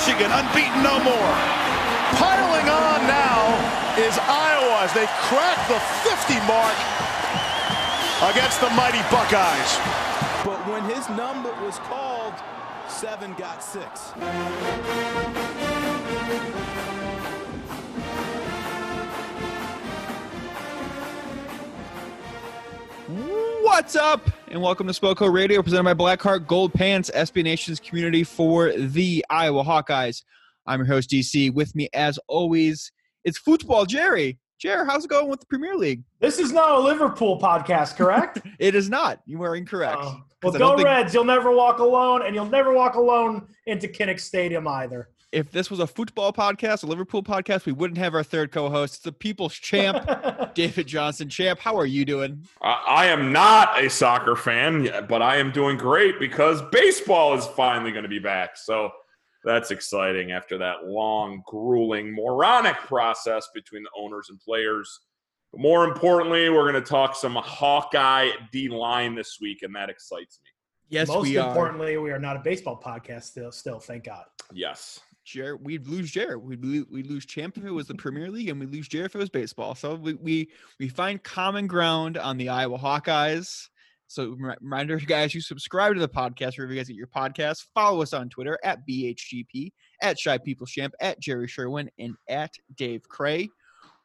Michigan unbeaten no more. Piling on now is Iowa as they crack the 50 mark against the mighty Buckeyes. But when his number was called, seven got six. What's up? And welcome to Spoko Radio, presented by Blackheart Gold Pants, SB Nation's community for the Iowa Hawkeyes. I'm your host, DC. With me, as always, it's Football Jerry. Jerry, how's it going with the Premier League? This is not a Liverpool podcast, correct? It is not. You are incorrect. Oh. well, go think- Reds. You'll never walk alone, and you'll never walk alone into Kinnick Stadium either. If this was a football podcast, a Liverpool podcast, we wouldn't have our third co-host. It's the People's Champ, David Johnson. Champ, how are you doing? I I am not a soccer fan, but I am doing great because baseball is finally going to be back. So that's exciting after that long, grueling, moronic process between the owners and players. But more importantly, we're going to talk some Hawkeye D line this week, and that excites me. Yes, Most we are. importantly, we are not a baseball podcast still. Still, thank God. Yes. Jared, we'd lose Jared. We'd, we'd lose champ if it was the Premier League, and we'd lose Jared if it was baseball. So we, we we find common ground on the Iowa Hawkeyes. So reminder, guys, you subscribe to the podcast wherever you guys get your podcasts. Follow us on Twitter at BHGP, at Shy People Champ, at Jerry Sherwin, and at Dave Cray.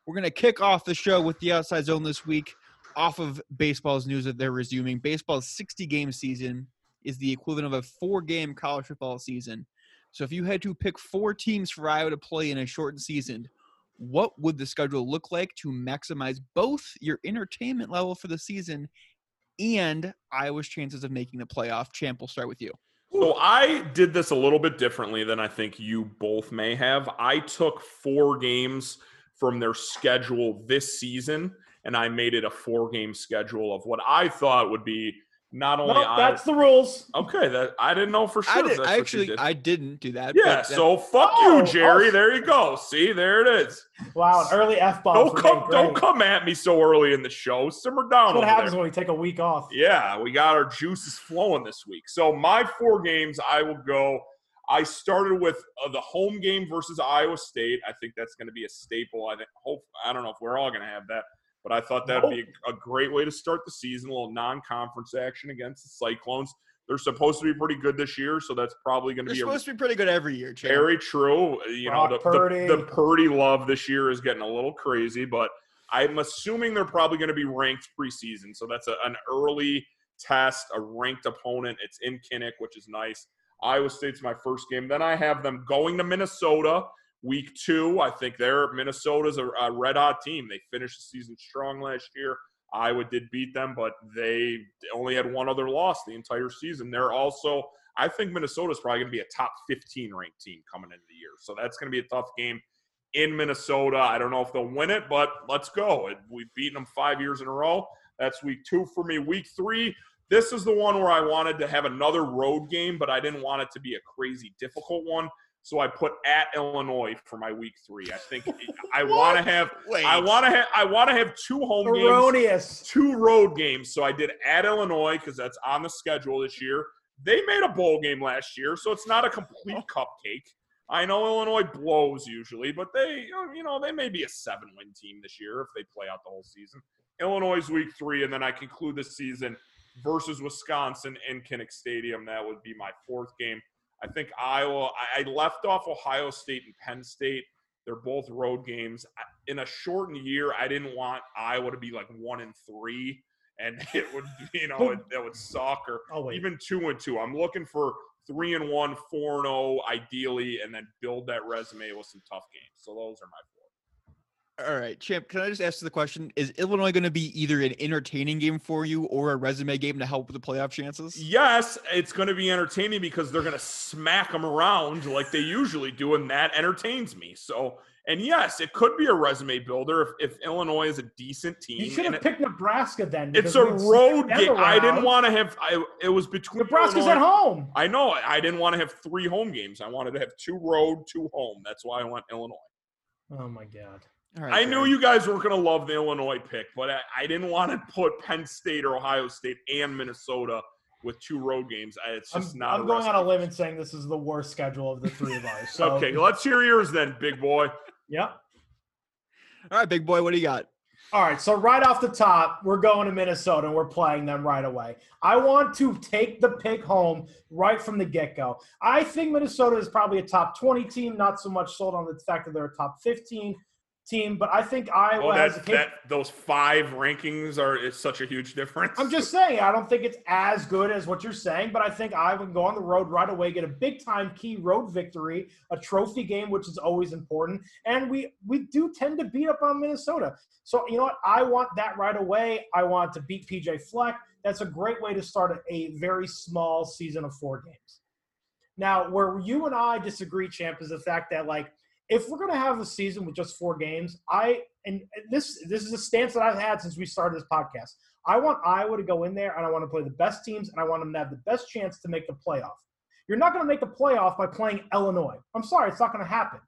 We're gonna kick off the show with the Outside Zone this week, off of baseball's news that they're resuming. Baseball's 60 game season is the equivalent of a four game college football season. So if you had to pick four teams for Iowa to play in a shortened season, what would the schedule look like to maximize both your entertainment level for the season and Iowa's chances of making the playoff? Champ, we'll start with you. So I did this a little bit differently than I think you both may have. I took four games from their schedule this season, and I made it a four game schedule of what I thought would be not only Nope, Iowa- that's the rules. okay. That I didn't know for sure. I, did, I actually did. I didn't do that. yeah. that- So fuck Oh, you, Jerry. oh. There you go. See, there it is. Wow, an early f bomb. Don't come. Don't come at me so early in the show. Simmer down. That's what over happens there. when we take a week off. Yeah, we got our juices flowing this week. So my four games, I will go. I started with uh, the home game versus Iowa State. I think that's going to be a staple. I think. Hope I don't know if we're all going to have that, but I thought that would be a, a great way to start the season. A little non-conference action against the Cyclones. They're supposed to be pretty good this year, so that's probably going to They're be a supposed to be pretty good every year, Champ. very true. You know, the, Purdy. the, the Purdy love this year is getting a little crazy, but I'm assuming they're probably going to be ranked preseason. So that's a, an early test, a ranked opponent. It's in Kinnick, which is nice. Iowa State's my first game. Then I have them going to Minnesota week two. I think they're Minnesota's a, a red hot team. They finished the season strong last year. Iowa did beat them, but they only had one other loss the entire season. They're also, I think Minnesota's probably going to be a top 15 ranked team coming into the year. So that's going to be a tough game in Minnesota. I don't know if they'll win it, but let's go. We've beaten them five years in a row. That's week two for me. Week three, this is the one where I wanted to have another road game, but I didn't want it to be a crazy difficult one. So I put at Illinois for my week three. I think I want to have Wait. I want to have I want to have two home games two road games. So I did at Illinois because that's on the schedule this year. They made a bowl game last year, so it's not a complete oh. cupcake. I know Illinois blows usually, but they, um, you know, they may be a seven-win team this year if they play out the whole season. Illinois is week three, and then I conclude the season versus Wisconsin in Kinnick Stadium. That would be my fourth game. I think Iowa. I I left off Ohio State and Penn State. They're both road games. In a shortened year, I didn't want Iowa to be like one and three, and it would, you know, it, that would suck. Or Oh even two and two. I'm looking for three and one, four and zero, ideally, and then build that resume with some tough games. So those are my. All right, Champ, can I just ask you the question? Is Illinois going to be either an entertaining game for you or a resume game to help with the playoff chances? Yes, it's going to be entertaining because they're going to smack them around like they usually do, and that entertains me. So, and yes, it could be a resume builder if, if Illinois is a decent team. You should and have it- picked Nebraska then. it's a road smack them game. I didn't want to have. I, it was between Nebraska's Illinois- at home. I know. I didn't want to have three home games. I wanted to have two road, two home. That's why I went Illinois. Oh my god. All right, I knew you guys weren't going to love the Illinois pick, but I, I didn't want to put Penn State or Ohio State and Minnesota with two road games. I- It's I'm, just not. I'm going on a limb and saying this is the worst schedule of the three of ours. So, Okay, let's hear yours then, big boy. Yep. All right, big boy, what do you got? All right, so right off the top, we're going to Minnesota and we're playing them right away. I want to take the pick home right from the get go. I think Minnesota is probably a top 20 team, not so much sold on the fact that they're a top 15 team, but I think Iowa Oh, has a that, that those five rankings are it's such a huge difference. I'm just saying, I don't think it's as good as what you're saying, but I think I would go on the road right away, get a big time key road victory, a trophy game, which is always important. And we we do tend to beat up on Minnesota. So you know what? I want that right away. I want to beat PJ Fleck. That's a great way to start a very small season of four games. Now, where you and I disagree, champ, is the fact that like if we're going to have a season with just four games, I and this this is a stance that I've had since we started this podcast. I want Iowa to go in there and I want to play the best teams and I want them to have the best chance to make the playoff. You're not going to make the playoff by playing Illinois. I'm sorry, it's not going to happen.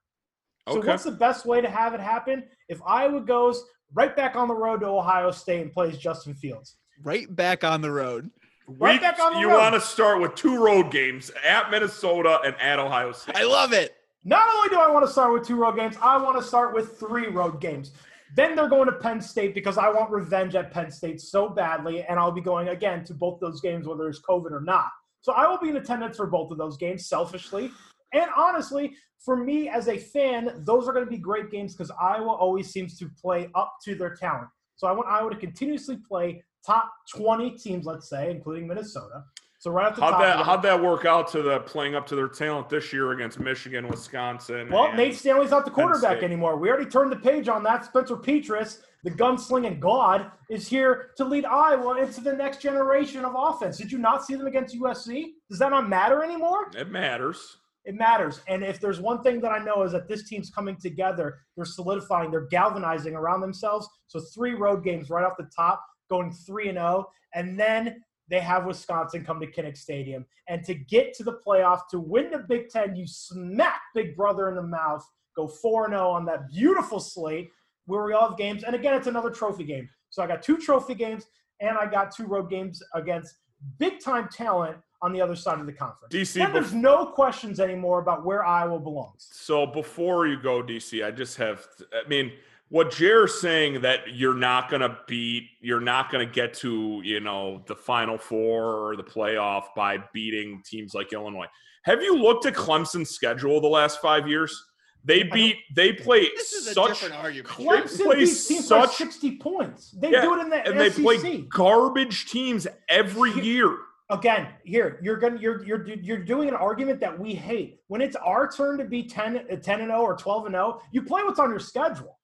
Okay. So what's the best way to have it happen? If Iowa goes right back on the road to Ohio State and plays Justin Fields. Right back on the road. Right We- back on the you road. want to start with two road games at Minnesota and at Ohio State. I love it. Not only do I want to start with two road games, I want to start with three road games. Then they're going to Penn State because I want revenge at Penn State so badly, and I'll be going again to both those games, whether it's COVID or not. So I will be in attendance for both of those games, selfishly. And honestly, for me as a fan, those are going to be great games because Iowa always seems to play up to their talent. So I want Iowa to continuously play top 20 teams, let's say, including Minnesota. So right off the How'd top, that how'd that work out to the playing up to their talent this year against Michigan, Wisconsin? Well, Nate Stanley's not the quarterback anymore. We already turned the page on that. Spencer Petras, the gunslinging god, is here to lead Iowa into the next generation of offense. Did you not see them against USC? Does that not matter anymore? It matters. It matters. And if there's one thing that I know is that this team's coming together, they're solidifying, they're galvanizing around themselves. So three road games right off the top, going three and zero, and then they have Wisconsin come to Kinnick Stadium. And to get to the playoff, to win the Big Ten, you smack Big Brother in the mouth, go 4 0 on that beautiful slate where we all have games. And again, it's another trophy game. So I got two trophy games, and I got two road games against big time talent on the other side of the conference. DC, Then there's no questions anymore about where Iowa belongs. So before you go, DC, I just have. I mean, what Jer's saying that you're not going to beat, you're not going to get to, you know, the Final Four or the playoff by beating teams like Illinois. Have you looked at Clemson's schedule the last five years? They beat. They play This is a such. different argument. Clemson play teams such- 60 points. They Yeah, do it in the and they SEC. play garbage teams every year. Again, here you're gonna you're you're you're doing an argument that we hate. When it's our turn to be 10, uh, 10 and 0 or 12 and 0, you play what's on your schedule.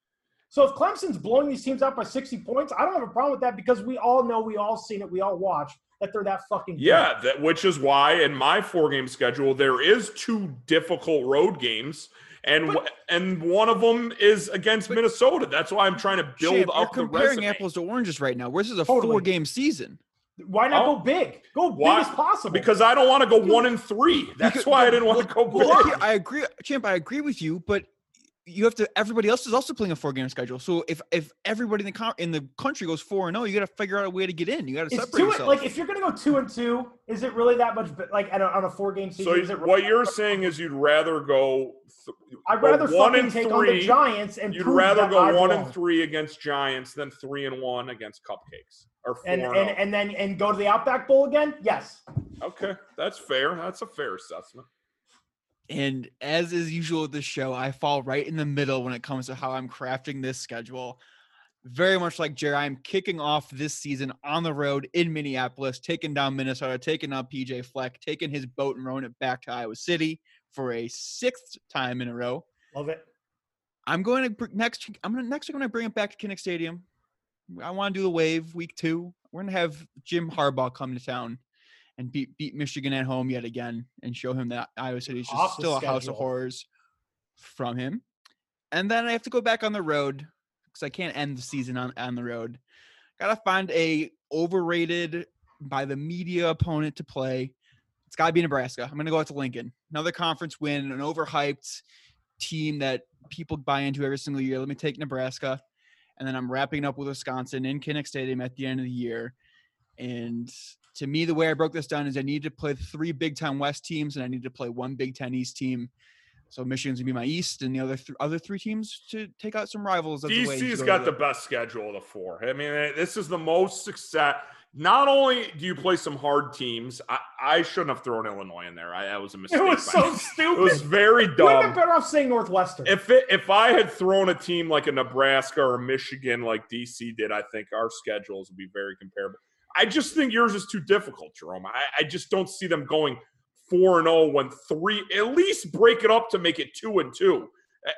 So if Clemson's blowing these teams out by 60 points, I don't have a problem with that because we all know, we all seen it, we all watched that they're that fucking good. Yeah, that which is why in my four game schedule there is two difficult road games, and But- and one of them is against Minnesota. That's why I'm trying to build Champ, up you're comparing resume. apples to oranges right now. This is a Totally. four game season. Why not Oh. go big? Go Why? big as possible. because I don't want to go one and three. That's Because- why I didn't want to go Well, big. okay, I agree, Champ. I agree with you, but you have to. Everybody else is also playing a four game schedule. So if if everybody in the con- in the country goes four and zero, you got to figure out a way to get in. You got to separate two, yourself. like if you're gonna go two and two, is it really that much? be- Like on a, on a four game season, So is it really what you're much? saying is you'd rather go. Th- I'd go rather one and take on the three- Giants and You'd prove rather that go I one belong. and three against Giants than three and one against Cupcakes or four and and, and, oh. and then and go to the Outback Bowl again. Yes, Okay, that's fair. That's a fair assessment. And as is usual with this show, I fall right in the middle when it comes to how I'm crafting this schedule. Very much like Jerry, I'm kicking off this season on the road in Minneapolis, taking down Minnesota, taking out PJ Fleck, taking his boat and rowing it back to Iowa City for a sixth time in a row. love it. I'm going to next. I'm gonna next. I'm going to bring it back to Kinnick Stadium. I want to do the wave week two. We're going to have Jim Harbaugh come to town and beat beat Michigan at home yet again, and show him that Iowa City is just still a house of horrors from him. And then I have to go back on the road because I can't end the season on on the road. Got to find a overrated by the media opponent to play. It's got to be Nebraska. I'm going to go out to Lincoln. Another conference win, an overhyped team that people buy into every single year. Let me take Nebraska. And then I'm wrapping up with Wisconsin in Kinnick Stadium at the end of the year. And to me, the way I broke this down is I need to play three Big Ten West teams and I need to play one Big Ten East team. So Michigan's gonna be my East, and the other th- other three teams to take out some rivals. That's the way you DC's go got the best schedule of the four. I mean, eh, this is the most success. Not only do you play some hard teams, I, I shouldn't have thrown Illinois in there. I, that was a mistake. It was so me. stupid. It was very dumb. Would have been better off saying Northwestern. If it, if I had thrown a team like a Nebraska or a Michigan like DC did, I think our schedules would be very comparable. I just think yours is too difficult, Jerome. I, I just don't see them going four and oh, zero when three. At least break it up to make it two and two.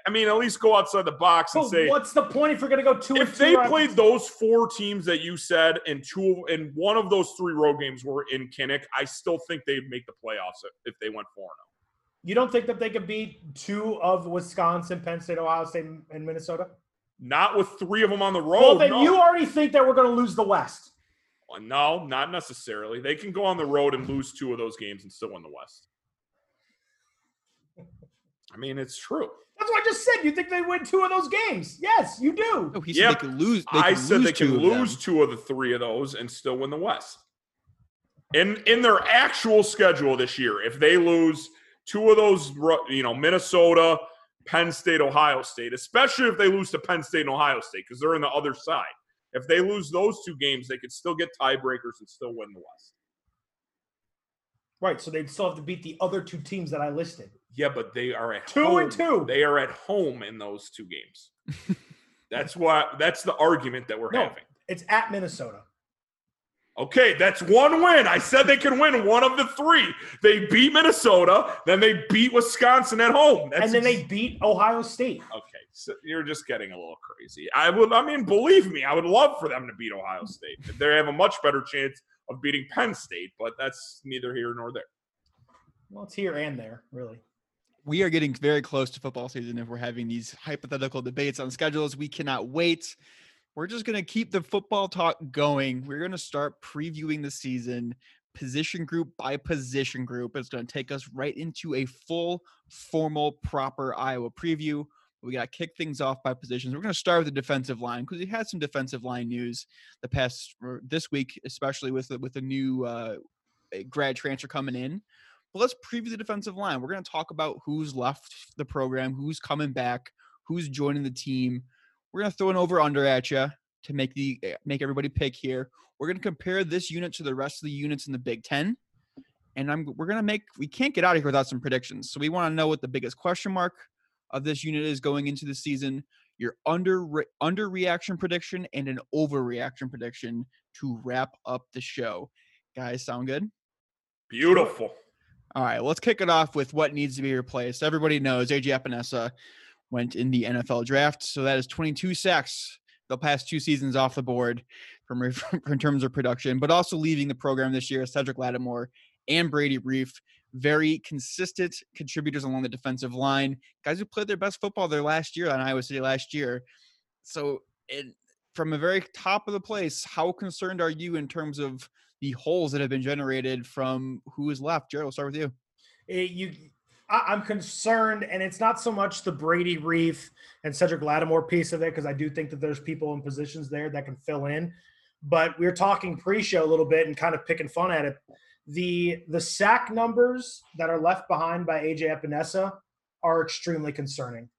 I- mean, at least go outside the box and say what's the point if you're going to go two? and if two they played those four teams that you said and two and one of those three road games were in Kinnick, I still think they'd make the playoffs if they went four and zero. you don't think that they could beat two of Wisconsin, Penn State, Ohio State, and Minnesota? Not with three of them on the road. well, then no. you already think that we're going to lose the West. Uh, No, not necessarily. They can go on the road and lose two of those games and still win the West. I mean, it's true. That's what I just said. You think they win two of those games? Yes, you do. No, he said Yep. they could lose. They I could said lose they can two them. lose two of the three of those and still win the West. In in their actual schedule this year, if they lose two of those, you know, Minnesota, Penn State, Ohio State, especially if they lose to Penn State and Ohio State because they're in the other side. If they lose those two games, they could still get tiebreakers and still win the West. Right. So they'd still have to beat the other two teams that I listed. Yeah, but they are at Two home. and two. They are at home in those two games. that's why. That's the argument that we're No. having. It's at Minnesota. Okay, that's one win. I said they could win one of the three. They beat Minnesota, then they beat Wisconsin at home. That's and then ex- they beat Ohio State. Okay, so you're just getting a little crazy. I would. I mean, believe me, I would love for them to beat Ohio State. They have a much better chance of beating Penn State, but that's neither here nor there. Well, it's here and there, really. we are getting very close to football season if we're having these hypothetical debates on schedules. We cannot wait. We're just going to keep the football talk going. We're going to start previewing the season position group by position group. It's going to take us right into a full, formal, proper Iowa preview. We got to kick things off by positions. We're going to start with the defensive line because we had some defensive line news the past this week, especially with the, with the new uh, grad transfer coming in. But let's preview the defensive line. We're going to talk about who's left the program, who's coming back, who's joining the team. We're going to throw an over under at you to make the eh, make everybody pick here. We're going to compare this unit to the rest of the units in the Big 10. And I'm we're going to make we can't get out of here without some predictions. So we want to know what the biggest question mark of this unit is going into the season, your under under reaction prediction and an overreaction prediction to wrap up the show. Guys, sound good? Beautiful. All right, let's kick it off with what needs to be replaced. Everybody knows AJ Epenesa went in the NFL draft, so that is 22 sacks the past two seasons off the board from in terms of production, but also leaving the program this year, Cedric Lattimore and Brady Reiff, very consistent contributors along the defensive line, guys who played their best football their last year on Iowa City last year. So, it, from a very top of the place, how concerned are you in terms of the holes that have been generated from who is left? Jared, we'll start with you. It- you, I, I'm concerned, and it's not so much the Brady Reiff and Cedric Lattimore piece of it, because I do think that there's people in positions there that can fill in. But we were talking pre-show a little bit and kind of picking fun at it. The the sack numbers that are left behind by AJ Epenesa are extremely concerning.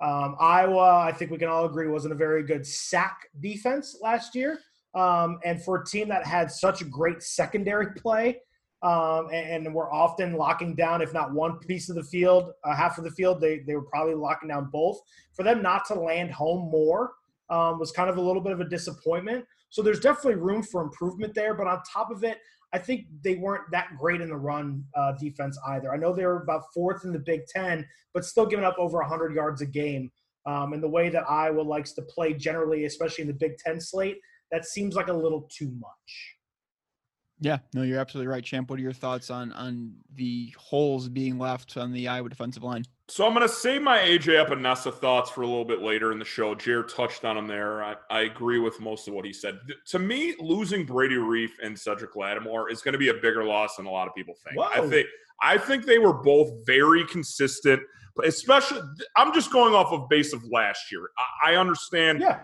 Um, Iowa, I think we can all agree, wasn't a very good sack defense last year. Um, and for a team that had such great secondary play, um, and, and we're often locking down, if not one piece of the field, uh, half of the field, they, they were probably locking down both. For them not to land home more um, was kind of a little bit of a disappointment. So there's definitely room for improvement there. But on top of it, I think they weren't that great in the run uh, defense either. I know they were about fourth in the Big Ten, but still giving up over 100 yards a game. Um, and the way that Iowa likes to play generally, especially in the Big Ten slate, that seems like a little too much. Yeah, no, you're absolutely right, Champ. What are your thoughts on on the holes being left on the Iowa defensive line? So I'm going to save my AJ Epenesa thoughts for a little bit later in the show. Jared touched on him there. I, I agree with most of what he said. Th- to me, losing Brady Reiff and Cedric Lattimore is going to be a bigger loss than a lot of people think. I think I think they were both very consistent, but especially I'm just going off of base of last year. I, I understand Yeah.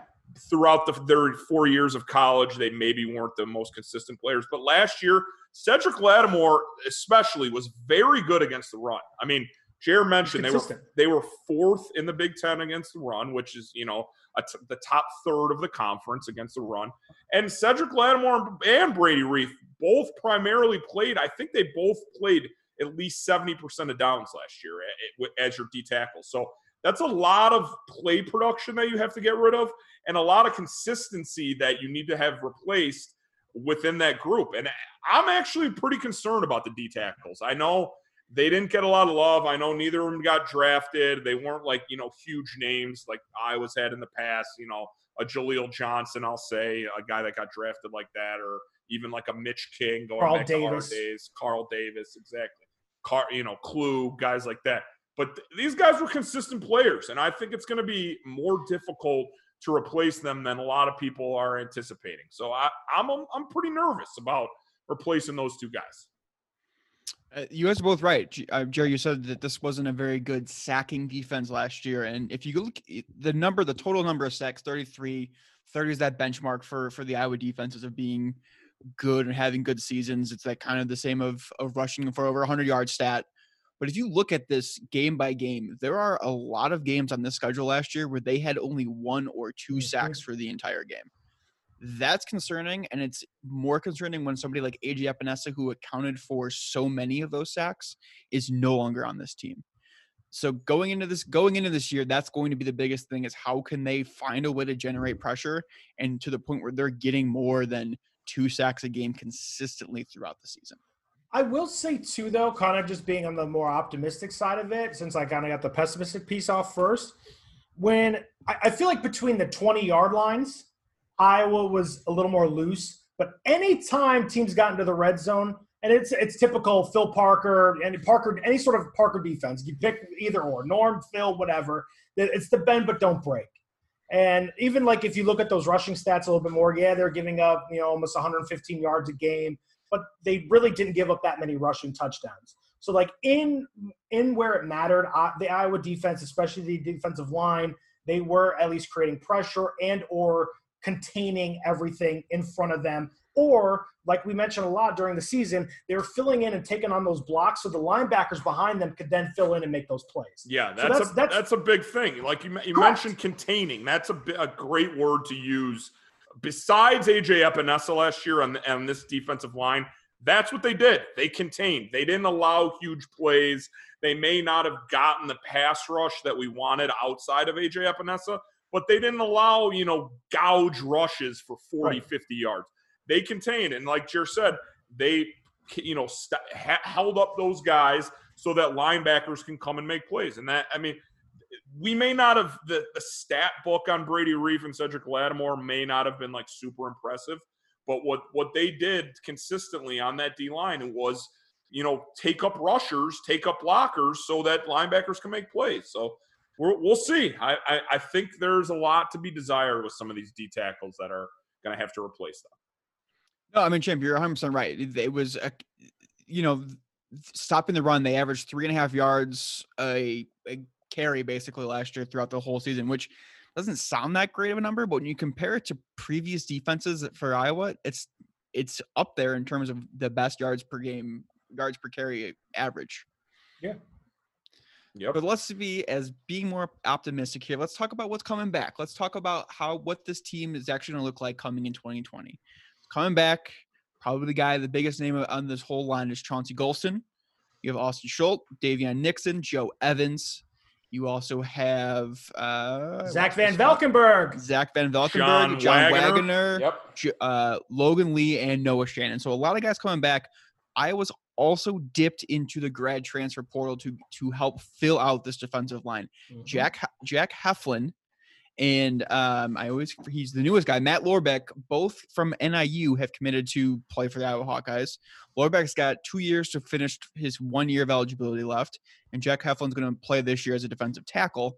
Throughout the, their four years of college, they maybe weren't the most consistent players. But last year, Cedric Lattimore, especially, was very good against the run. I mean, Jared mentioned they were they were fourth in the Big Ten against the run, which is you know a t- the top third of the conference against the run. And Cedric Lattimore and Brady Reiff both primarily played. I think they both played at least seventy percent of downs last year eh, eh, a- a- as your D tackle. So that's a lot of play production that you have to get rid of, and a lot of consistency that you need to have replaced within that group. And I'm actually pretty concerned about the D tackles. I know they didn't get a lot of love. I know neither of them got drafted. They weren't like, you know, huge names like Iowa's had in the past, you know, a Jaleel Johnson, I'll say, a guy that got drafted like that, or even like a Mitch King going Carl back to our Davis. days. Carl Davis, exactly. Car, you know, Klug, guys like that. But th- these guys were consistent players, and I think it's going to be more difficult to replace them than a lot of people are anticipating. So I, I'm I'm pretty nervous about replacing those two guys. Uh, you guys are both right. Uh, Jerry, you said that this wasn't a very good sacking defense last year. And if you look the number, the total number of sacks, 33, 30 is that benchmark for for the Iowa defenses of being good and having good seasons. It's that kind of the same of of rushing for over 100 yard stat. But if you look at this game by game, there are a lot of games on this schedule last year where they had only one or 2 Mhm. sacks for the entire game. That's concerning, and it's more concerning when somebody like AJ Epenesa, who accounted for so many of those sacks, is no longer on this team. So going into this going into this year, that's going to be the biggest thing is how can they find a way to generate pressure and to the point where they're getting more than two sacks a game consistently throughout the season. I will say too, though, kind of just being on the more optimistic side of it, since I kind of got the pessimistic piece off first. When I, I feel like between the 20 yard lines, Iowa was a little more loose. But anytime teams got into the red zone, and it's it's typical Phil Parker and Parker, any sort of Parker defense, you pick either or, Norm, Phil, whatever. It's the bend but don't break. And even like if you look at those rushing stats a little bit more, yeah, they're giving up you know almost 115 yards a game but they really didn't give up that many rushing touchdowns. So like in in where it mattered, uh, the Iowa defense, especially the defensive line, they were at least creating pressure and or containing everything in front of them. Or like we mentioned a lot during the season, they were filling in and taking on those blocks, so the linebackers behind them could then fill in and make those plays. Yeah, So that's that's- a that's- that's a big thing. Like you, you mentioned, containing. That's a a great word to use. Besides AJ Epenesa last year on the, on this defensive line, that's what they did. They contained. They didn't allow huge plays. They may not have gotten the pass rush that we wanted outside of AJ Epenesa, but they didn't allow you know gouge rushes for 40, Right. 50 yards. They contained, and like Jer said, they you know st- held up those guys so that linebackers can come and make plays. And that I mean, we may not have the, the stat book on Brady Reiff and Cedric Lattimore may not have been like super impressive, but what what they did consistently on that D line was you know take up rushers, take up blockers, so that linebackers can make plays. So. We're, we'll see. I, I, I think there's a lot to be desired with some of these D tackles that are going to have to replace them. No, I mean, Champ, you're 100 percent right. It, it was, a, you know, stopping the run. They averaged three and a half yards a, a carry basically last year throughout the whole season, which doesn't sound that great of a number, but when you compare it to previous defenses for Iowa, it's it's up there in terms of the best yards per game, yards per carry average. Yeah. Yep. But let's be as being more optimistic here. Let's talk about what's coming back. Let's talk about how what this team is actually going to look like coming in 2020. Coming back, probably the guy, the biggest name on this whole line is Chauncey Golston. You have Austin Schultz, Daviyon Nixon, Joe Evans. You also have uh, Zach Van his? Valkenburg. Zach Van Valkenburg, John John, Wagner. Wagner, Yep. Uh, Logan Lee, and Noah Shannon. So a lot of guys coming back. Iowa's also dipped into the grad transfer portal to to help fill out this defensive line. Mhm. Jack He- Jack Heflin and um, I always he's the newest guy. Matt Lorbeck, both from NIU, have committed to play for the Iowa Hawkeyes. Lorbeck's got two years to finish his one year of eligibility left, and Jack Heflin's going to play this year as a defensive tackle.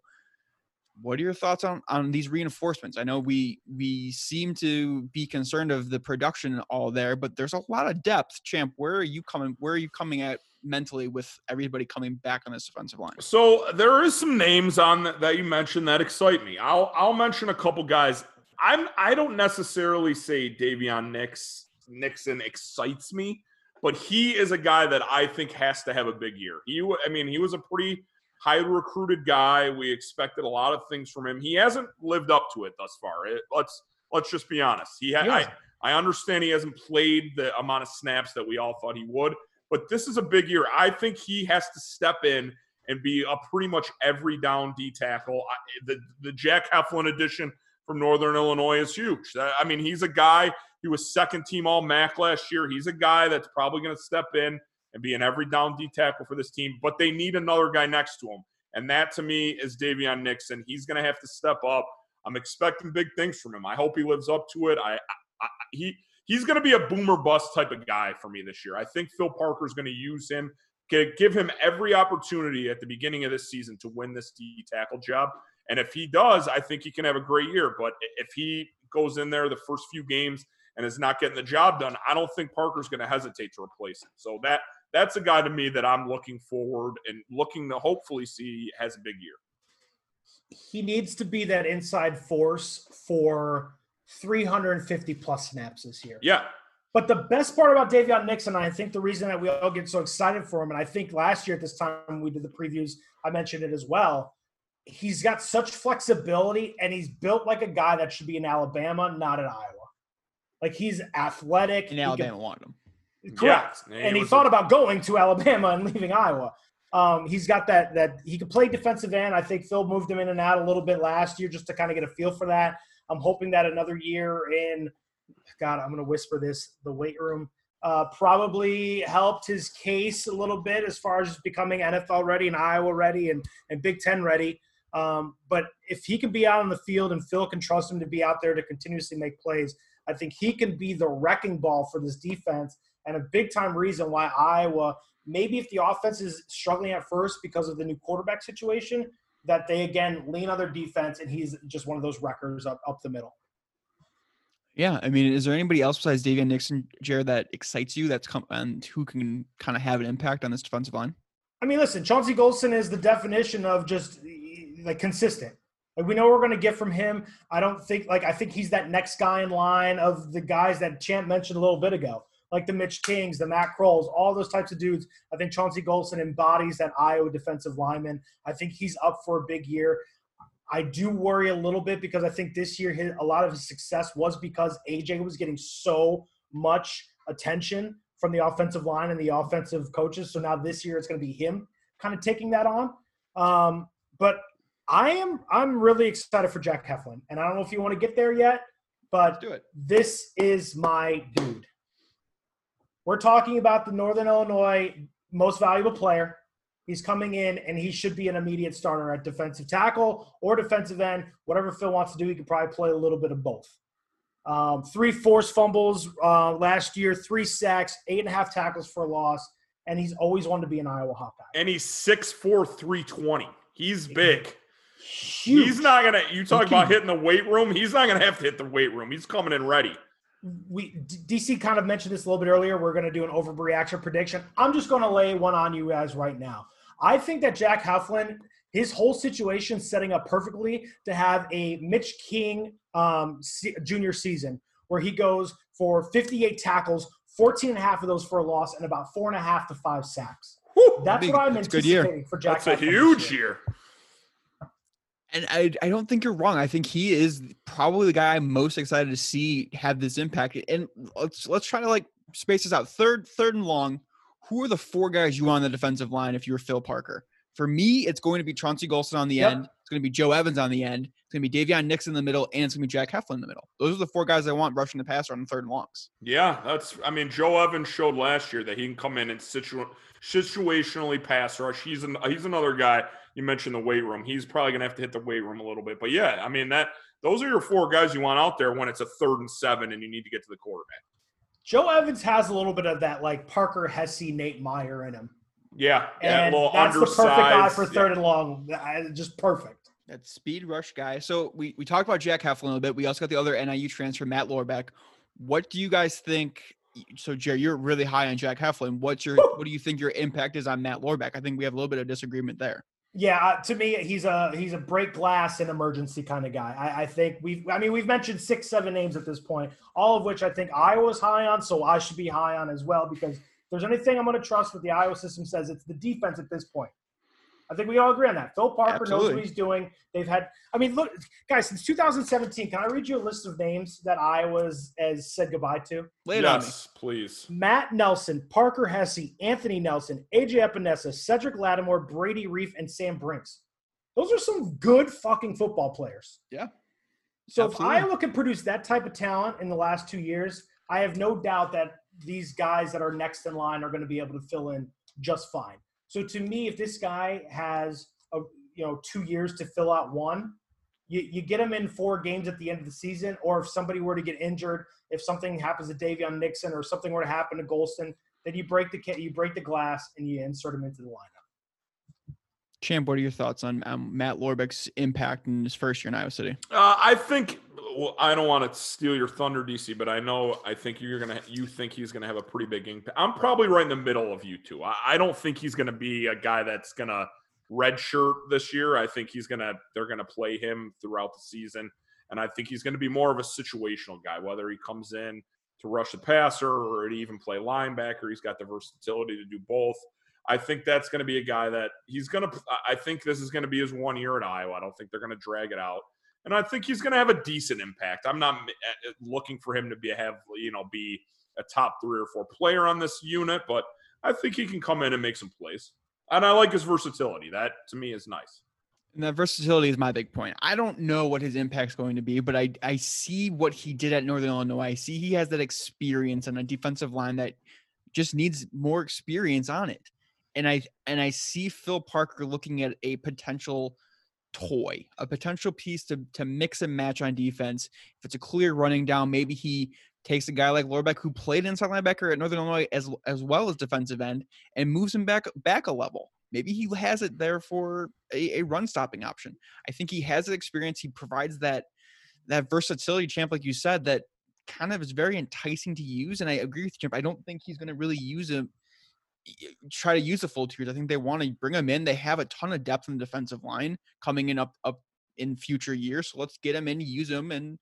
What are your thoughts on on these reinforcements? I know we we seem to be concerned of the production all there, but there's a lot of depth. Champ, where are you coming? Where are you coming at mentally with everybody coming back on this defensive line? So there is some names on that, that you mentioned that excite me. I'll I'll mention a couple guys. I'm I don't necessarily say Daviyon Nix Nixon excites me, but he is a guy that I think has to have a big year. He, I mean, he was a pretty highly recruited guy. We expected a lot of things from him. He hasn't lived up to it thus far. It, let's let's just be honest. He ha- I, I understand he hasn't played the amount of snaps that we all thought he would, but this is a big year. I think he has to step in and be a pretty much every down D tackle. I, the the Jack Heflin edition from Northern Illinois is huge. I mean, he's a guy. He was second team All MAC last year. He's a guy that's probably going to step in and be an every down D tackle for this team. But they need another guy next to him, and that to me is Daviyon Nixon. He's going to have to step up. I'm expecting big things from him. I hope he lives up to it. I, I he he's going to be a boomer bust type of guy for me this year. I think Phil Parker is going to use him, give him every opportunity at the beginning of this season to win this D tackle job. And if he does, I think he can have a great year. But if he goes in there the first few games and is not getting the job done, I don't think Parker's going to hesitate to replace him. So that that's a guy to me that I'm looking forward and looking to hopefully see has a big year. He needs to be that inside force for 350 plus snaps this year. Yeah. But the best part about Daviyon Nixon, I think the reason that we all get so excited for him, and I think last year at this time we did the previews, I mentioned it as well. He's got such flexibility and he's built like a guy that should be in Alabama, not in Iowa. Like he's athletic. And Alabama can, wanted him. Correct. Yeah. And he, he thought a, about going to Alabama and leaving Iowa. Um, he's got that that he can play defensive end. I think Phil moved him in and out a little bit last year just to kind of get a feel for that. I'm hoping that another year in God, I'm going to whisper this the weight room uh, probably helped his case a little bit as far as becoming NFL ready and Iowa ready and, and Big Ten ready. Um, but if he can be out on the field and Phil can trust him to be out there to continuously make plays, I think he can be the wrecking ball for this defense and a big time reason why Iowa, maybe if the offense is struggling at first because of the new quarterback situation, that they again lean on their defense and he's just one of those wreckers up, up the middle. Yeah, I mean, is there anybody else besides Daviyon Nixon, Jared, that excites you? That's come and who can kind of have an impact on this defensive line? I mean, listen, Chauncey Golston is the definition of just like consistent. Like we know we're going to get from him. I don't think like I think he's that next guy in line of the guys that Champ mentioned a little bit ago like the Mitch Kings, the Matt Krouls, all those types of dudes. I think Chauncey Golston embodies that Iowa defensive lineman. I think he's up for a big year. I do worry a little bit because I think this year his, a lot of his success was because AJ was getting so much attention from the offensive line and the offensive coaches. So now this year it's going to be him kind of taking that on. Um, but I am I'm really excited for Jack Heflin, and I don't know if you want to get there yet, but this is my dude. We're talking about the Northern Illinois most valuable player. He's coming in and he should be an immediate starter at defensive tackle or defensive end. Whatever Phil wants to do, he could probably play a little bit of both. Um, three forced fumbles uh, last year, three sacks, eight and a half tackles for a loss, and he's always wanted to be an Iowa Hawkeye. And he's 6'4", 320. He's big. Huge. He's not gonna. You talk about hitting the weight room. He's not gonna have to hit the weight room. He's coming in ready we DC kind of mentioned this a little bit earlier. We're going to do an overreaction prediction. I'm just going to lay one on you guys right now. I think that Jack Heflin, his whole situation setting up perfectly to have a Mitch King um, junior season where he goes for 58 tackles, 14 and a half of those for a loss, and about four and a half to five sacks. Woo, that's what I'm anticipating for Jack. That's Heflin a huge year. year and I, I don't think you're wrong. I think he is probably the guy I'm most excited to see have this impact. And let's let's try to like space this out. Third, third and long. Who are the four guys you want on the defensive line if you're Phil Parker? For me, it's going to be Chauncey Golston on the yep. end. It's going to be Joe Evans on the end. It's going to be Daviyon Nixon in the middle, and it's going to be Jack Heflin in the middle. Those are the four guys I want rushing the passer on the third and longs. Yeah, that's. I mean, Joe Evans showed last year that he can come in and situ- situationally pass rush. He's an, he's another guy you mentioned the weight room. He's probably going to have to hit the weight room a little bit. But yeah, I mean that those are your four guys you want out there when it's a third and seven and you need to get to the quarterback. Joe Evans has a little bit of that like Parker Hesse, Nate Meier in him. Yeah, and that's the perfect guy for third yeah. and long. Just perfect. That speed rush guy. So we, we talked about Jack Heflin a little bit. We also got the other NIU transfer, Matt Lorbeck. What do you guys think? So Jerry, you're really high on Jack Heflin. What's your what do you think your impact is on Matt Lorbeck? I think we have a little bit of disagreement there. Yeah, uh, to me, he's a he's a break glass and emergency kind of guy. I, I think we've I mean we've mentioned six seven names at this point, all of which I think Iowa's high on, so I should be high on as well because if there's anything I'm going to trust what the Iowa system says, it's the defense at this point. I think we all agree on that. Phil Parker Absolutely. knows what he's doing. They've had, I mean, look, guys, since 2017, can I read you a list of names that Iowa's has said goodbye to? Lay it yes, please. Matt Nelson, Parker Hesse, Anthony Nelson, AJ Epenesa, Cedric Lattimore, Brady Reiff, and Sam Brincks. Those are some good fucking football players. Yeah. So Absolutely. if Iowa can produce that type of talent in the last two years, I have no doubt that these guys that are next in line are going to be able to fill in just fine. So to me, if this guy has a you know two years to fill out one, you, you get him in four games at the end of the season, or if somebody were to get injured, if something happens to Daviyon Nixon or something were to happen to Golston, then you break the you break the glass and you insert him into the lineup. Champ, what are your thoughts on um, Matt Lorbeck's impact in his first year in Iowa City? Uh, I think well, I don't want to steal your thunder, DC, but I know I think you're gonna you think he's gonna have a pretty big impact. I'm probably right in the middle of you two. I, I don't think he's gonna be a guy that's gonna redshirt this year. I think he's gonna they're gonna play him throughout the season, and I think he's gonna be more of a situational guy, whether he comes in to rush the passer or to even play linebacker. He's got the versatility to do both. I think that's going to be a guy that he's going to. I think this is going to be his one year at Iowa. I don't think they're going to drag it out, and I think he's going to have a decent impact. I'm not uh, looking for him to be have you know be a top three or four player on this unit, but I think he can come in and make some plays, and I like his versatility. That to me is nice. And that versatility is my big point. I don't know what his impact's going to be, but I I see what he did at Northern Illinois. I see he has that experience on a defensive line that just needs more experience on it. And I and I see Phil Parker looking at a potential toy, a potential piece to to mix and match on defense. If it's a clear running down, maybe he takes a guy like Lorbeck who played inside linebacker at Northern Illinois as as well as defensive end and moves him back back a level. Maybe he has it there for a, a run stopping option. I think he has the experience. He provides that that versatility, champ, like you said, that kind of is very enticing to use. And I agree with you, champ. I don't think he's going to really use him. Try to use the full tiers. I think they want to bring him in. They have a ton of depth in the defensive line coming in up up in future years. So let's get him in, use him, and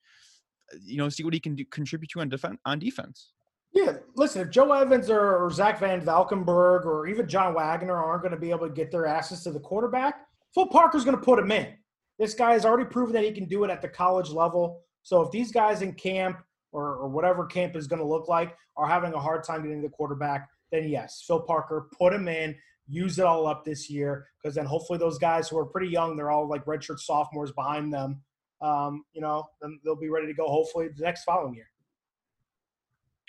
uh, you know see what he can do, contribute to on defense. On defense. Yeah, listen, if Joe Evans or, or Zach Van Valkenburg or even John Wagner aren't going to be able to get their asses to the quarterback, Phil Parker's going to put him in. This guy has already proven that he can do it at the college level. So if these guys in camp or, or whatever camp is going to look like are having a hard time getting the quarterback, then yes, Phil Parker, put him in, use it all up this year, because then hopefully those guys who are pretty young, they're all like redshirt sophomores behind them. Um, you know, then they'll be ready to go hopefully the next following year.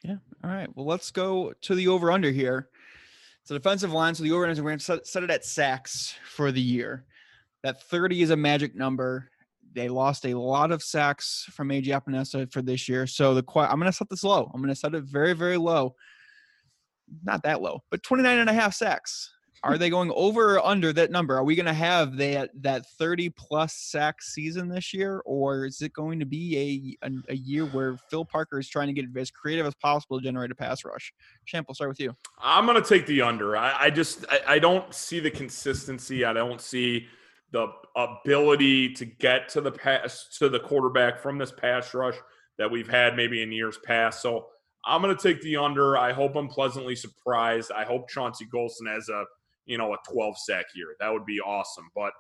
Yeah. All right. Well, let's go to the over under here. So defensive line. So the over under, we're going to set, it at sacks for the year. That 30 is a magic number. They lost a lot of sacks from AJ Epenesa for this year. So the I'm going to set this low. I'm going to set it very, very low. Not that low, but 29 and a half sacks. Are they going over or under that number? Are we going to have that that 30 plus sack season this year, or is it going to be a, a a year where Phil Parker is trying to get as creative as possible to generate a pass rush? Champ, we'll start with you. I'm going to take the under. I, I just I, I don't see the consistency. I don't see the ability to get to the pass to the quarterback from this pass rush that we've had maybe in years past. So I'm going to take the under. I hope I'm pleasantly surprised. I hope Chauncey Golston has a you know a 12 sack year. That would be awesome. But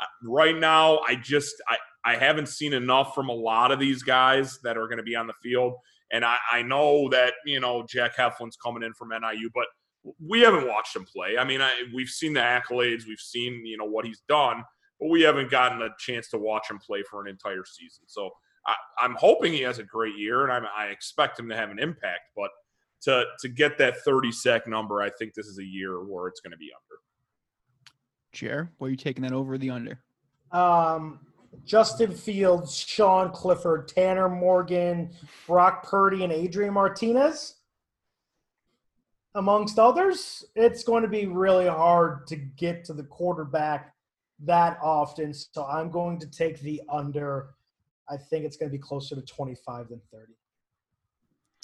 uh, right now, I just I I haven't seen enough from a lot of these guys that are going to be on the field. And I, I know that you know Jack Heflin's coming in from NIU, but we haven't watched him play. I mean, I, we've seen the accolades, we've seen you know what he's done, but we haven't gotten a chance to watch him play for an entire season. So I, I'm hoping he has a great year, and I'm, I expect him to have an impact. But to to get that 30 sack number, I think this is a year where it's going to be under. Chair, what are you taking that over or the under? Um, Justin Fields, Sean Clifford, Tanner Morgan, Brock Purdy, and Adrian Martinez, amongst others. It's going to be really hard to get to the quarterback that often. So I'm going to take the under. I think it's going to be closer to 25 than 30.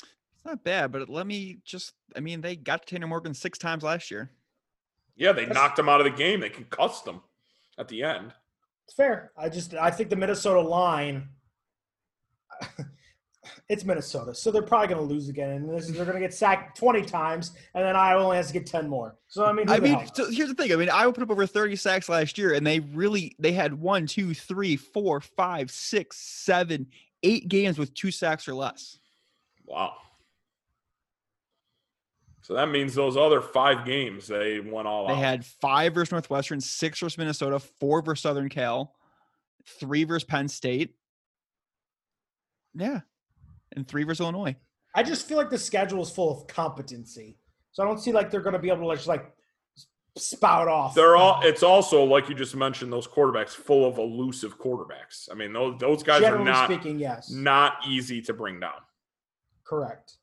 It's not bad, but let me just I mean, they got Tanner Morgan six times last year. Yeah, they That's- knocked him out of the game. They concussed him. at the end. It's fair. I just I think the Minnesota line. It's Minnesota, so they're probably going to lose again, and this is, they're going to get sacked twenty times, and then Iowa only has to get ten more. So I mean, I mean, so here's the thing. I mean, Iowa put up over 30 sacks last year, and they really they had one, two, three, four, five, six, seven, eight games with two sacks or less. Wow. So that means those other five games they won all They out. had five versus Northwestern, six versus Minnesota, four versus Southern Cal, three versus Penn State. Yeah. And three versus Illinois. I just feel like the schedule is full of competency, so I don't see like they're going to be able to like, just like spout off. They're all. It's also like you just mentioned those quarterbacks full of elusive quarterbacks. I mean, those those guys are not speaking, yes, not easy to bring down. correct.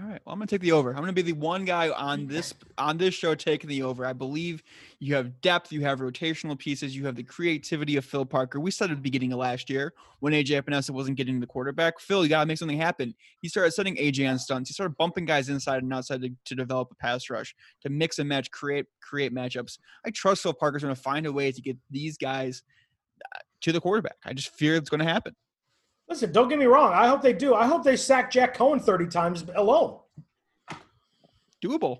All right. Well, I'm gonna take the over. I'm gonna be the one guy on this on this show taking the over. I believe you have depth, you have rotational pieces, you have the creativity of Phil Parker. We said at the beginning of last year when AJ Epenesa wasn't getting the quarterback. Phil, you gotta make something happen. He started setting AJ on stunts. He started bumping guys inside and outside to, to develop a pass rush, to mix and match, create create matchups. I trust Phil Parker's gonna find a way to get these guys uh, to the quarterback. I just fear it's gonna happen. Listen, don't get me wrong. I hope they do. I hope they sack Jack Coan thirty times alone. Doable.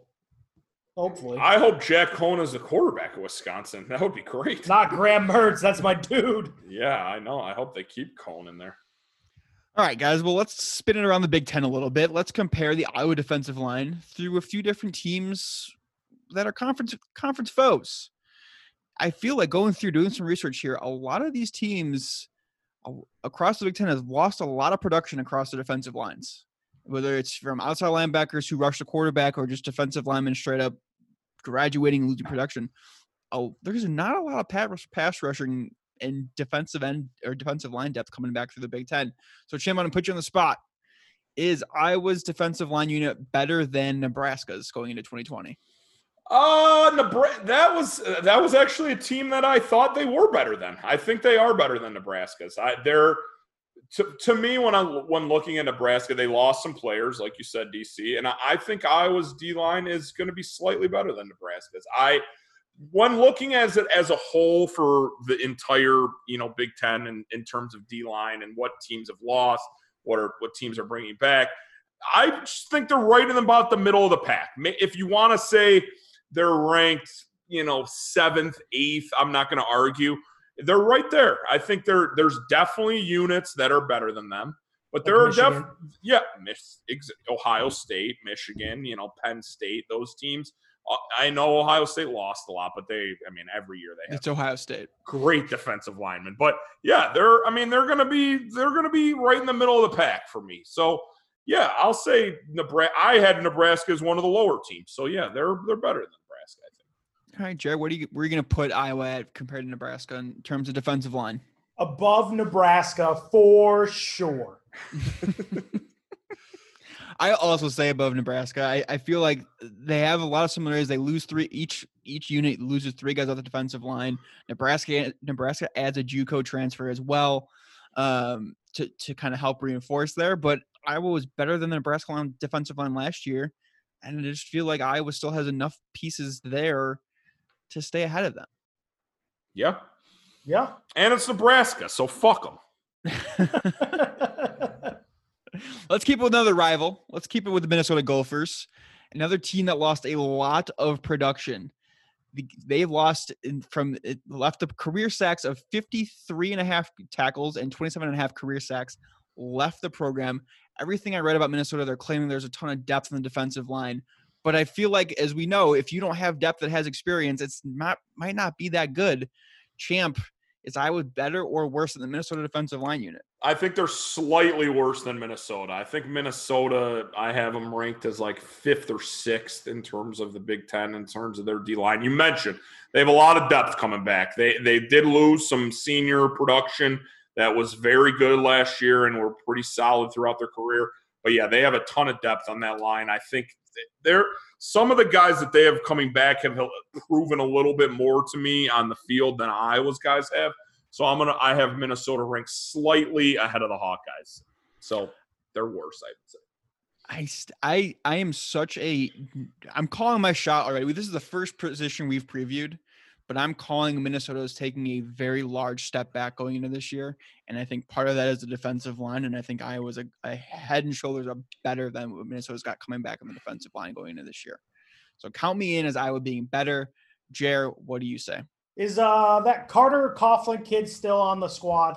Hopefully, I hope Jack Coan is the quarterback of Wisconsin. That would be great. not Graham Mertz. That's my dude. Yeah, I know. I hope they keep Coan in there. All right, guys. Well, let's spin it around the Big Ten a little bit. Let's compare the Iowa defensive line through a few different teams that are conference conference foes. I feel like going through doing some research here, a lot of these teams a- across the Big Ten has lost a lot of production across the defensive lines, whether it's from outside linebackers who rush the quarterback or just defensive linemen straight up graduating and losing production. Oh, there's not a lot of pass, pass rushing and defensive end or defensive line depth coming back through the Big Ten. So, Chim, I'm going to put you on the spot. Is Iowa's defensive line unit better than Nebraska's going into 2020? Uh, Nebraska, that was that was actually a team that I thought they were better than. I think they are better than Nebraska's. I they're to, to me when I when looking at Nebraska, they lost some players, like you said, DC, and I, I think Iowa's D line is going to be slightly better than Nebraska's. I when looking as it as a whole for the entire you know Big Ten in, in terms of D line and what teams have lost, what are what teams are bringing back, I just think they're right in about the middle of the pack. If you want to say they're ranked, you know, seventh, eighth. I'm not going to argue. They're right there. I think there there's definitely units that are better than them, but there Like are Michigan. def yeah, Mich- ex- Ohio State, Michigan, you know, Penn State, those teams. Uh, I know Ohio State lost a lot, but they, I mean, every year they have It's Ohio State. great defensive lineman, But yeah, they're I mean, they're gonna be they're gonna be right in the middle of the pack for me. So yeah, I'll say Nebraska. I had Nebraska as one of the lower teams. So yeah, they're they're better than Nebraska. I think. All right, Jared, where do you where are you going to put Iowa at compared to Nebraska in terms of defensive line? Above Nebraska for sure. I also say above Nebraska. I, I feel like they have a lot of similarities. They lose three each each unit loses three guys off the defensive line. Nebraska Nebraska adds a JUCO transfer as well um, to to kind of help reinforce there. But Iowa was better than the Nebraska line, defensive line last year, and I just feel like Iowa still has enough pieces there to stay ahead of them. Yeah, Yeah. and it's Nebraska, so fuck them. Let's keep it with another rival. Let's keep it with the Minnesota Gophers, another team that lost a lot of production. They've lost in, from it left the career sacks of 53 and a half tackles and 27 and a half career sacks left the program. Everything I read about Minnesota, they're claiming there's a ton of depth in the defensive line. But I feel like, as we know, if you don't have depth that has experience, it's not might not be that good. Champ, is Iowa better or worse than the Minnesota defensive line unit? I think they're slightly worse than Minnesota. I think Minnesota, I have them ranked as like fifth or sixth in terms of the Big Ten, in terms of their D line. You mentioned they have a lot of depth coming back. They they did lose some senior production that was very good last year and were pretty solid throughout their career. But yeah, they have a ton of depth on that line. I think they're some of the guys that they have coming back have proven a little bit more to me on the field than Iowa's guys have. So I'm gonna I have Minnesota ranked slightly ahead of the Hawkeyes. So they're worse, I would say. I I I am such a I'm calling my shot already. This is the first position we've previewed but I'm calling Minnesota is taking a very large step back going into this year. And I think part of that is the defensive line. And I think Iowa's a, a head and shoulders up better than what Minnesota's got coming back on the defensive line going into this year. So count me in as Iowa being better. Jer, what do you say? Is uh that Carter Coughlin kid still on the squad?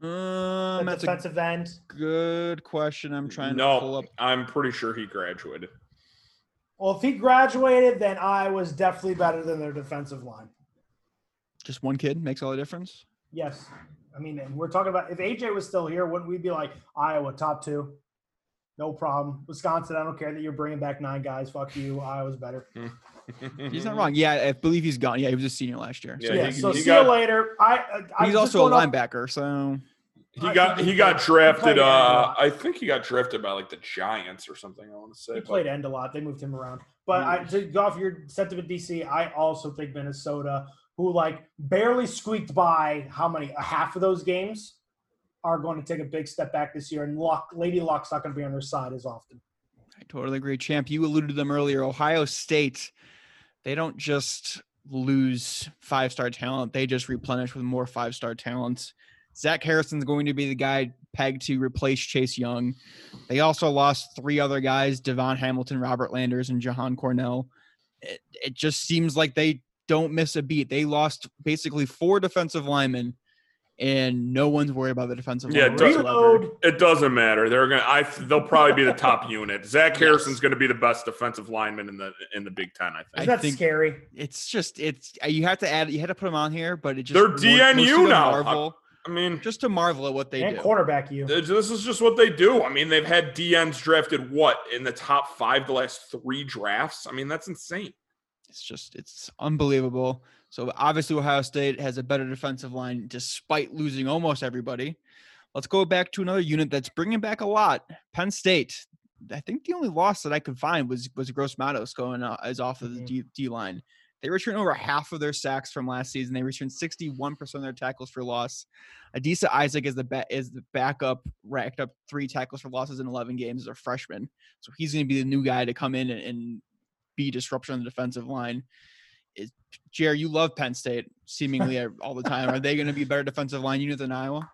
Um, The that's a defensive end. good question. I'm trying to pull No, up. I'm pretty sure he graduated. Well, if he graduated, then I was definitely better than their defensive line. Just one kid makes all the difference. Yes. I mean, and we're talking about if AJ was still here, wouldn't we be like Iowa top two? No problem. Wisconsin, I don't care that you're bringing back nine guys. Fuck you. Iowa's better. He's not wrong. Yeah, I believe he's gone. Yeah, he was a senior last year. Yeah, So Yeah. he- so he see got- you later. I. I he's just also a going off- linebacker. So He got he he got drafted. played Uh, end a I think he got drafted by like the Giants or something. I want to say. He but- played end a lot. They moved him around. But I, to go off your sentiment, DC, I also think Minnesota, who like barely squeaked by how many a half of those games, are going to take a big step back this year. And Luck, Lady Luck's not going to be on their side as often. I totally agree. Champ, you alluded to them earlier. Ohio State, they don't just lose five star talent, they just replenish with more five star talent. Zach Harrison's going to be the guy pegged to replace Chase Young. They also lost three other guys DaVon Hamilton, Robert Landers, and Jashon Cornell. It, it just seems like they don't miss a beat. They lost basically four defensive linemen, and no one's worried about the defensive Yeah, line. it does- whatsoever. Reload. It doesn't matter. They're gonna. I. They'll probably be the top unit. Zach Harrison's going to be the best defensive lineman in the in the Big Ten. I I think. Isn't that think- scary? It's just it's uh, you have to add you had to put them on here, but it just They're DNU now. Marvel, I mean, just to marvel at what they do. and do. cornerback you. this is just what they do. I mean, they've had DNs drafted what in the top five the last three drafts. I mean, that's insane. It's just it's unbelievable. So obviously Ohio State has a better defensive line despite losing almost everybody. Let's go back to another unit that's bringing back a lot. Penn State. I think the only loss that I could find was was Gross Matos going uh, as off of the Mhm. D, D line. They returned over half of their sacks from last season. They returned 61% of their tackles for loss. Adisa Isaac is the ba- is the backup, racked up three tackles for losses in 11 games as a freshman. So he's going to be the new guy to come in and, and be disruption on the defensive line. Is Jer, you love Penn State seemingly all the time. Are they going to be a better defensive line unit than Iowa?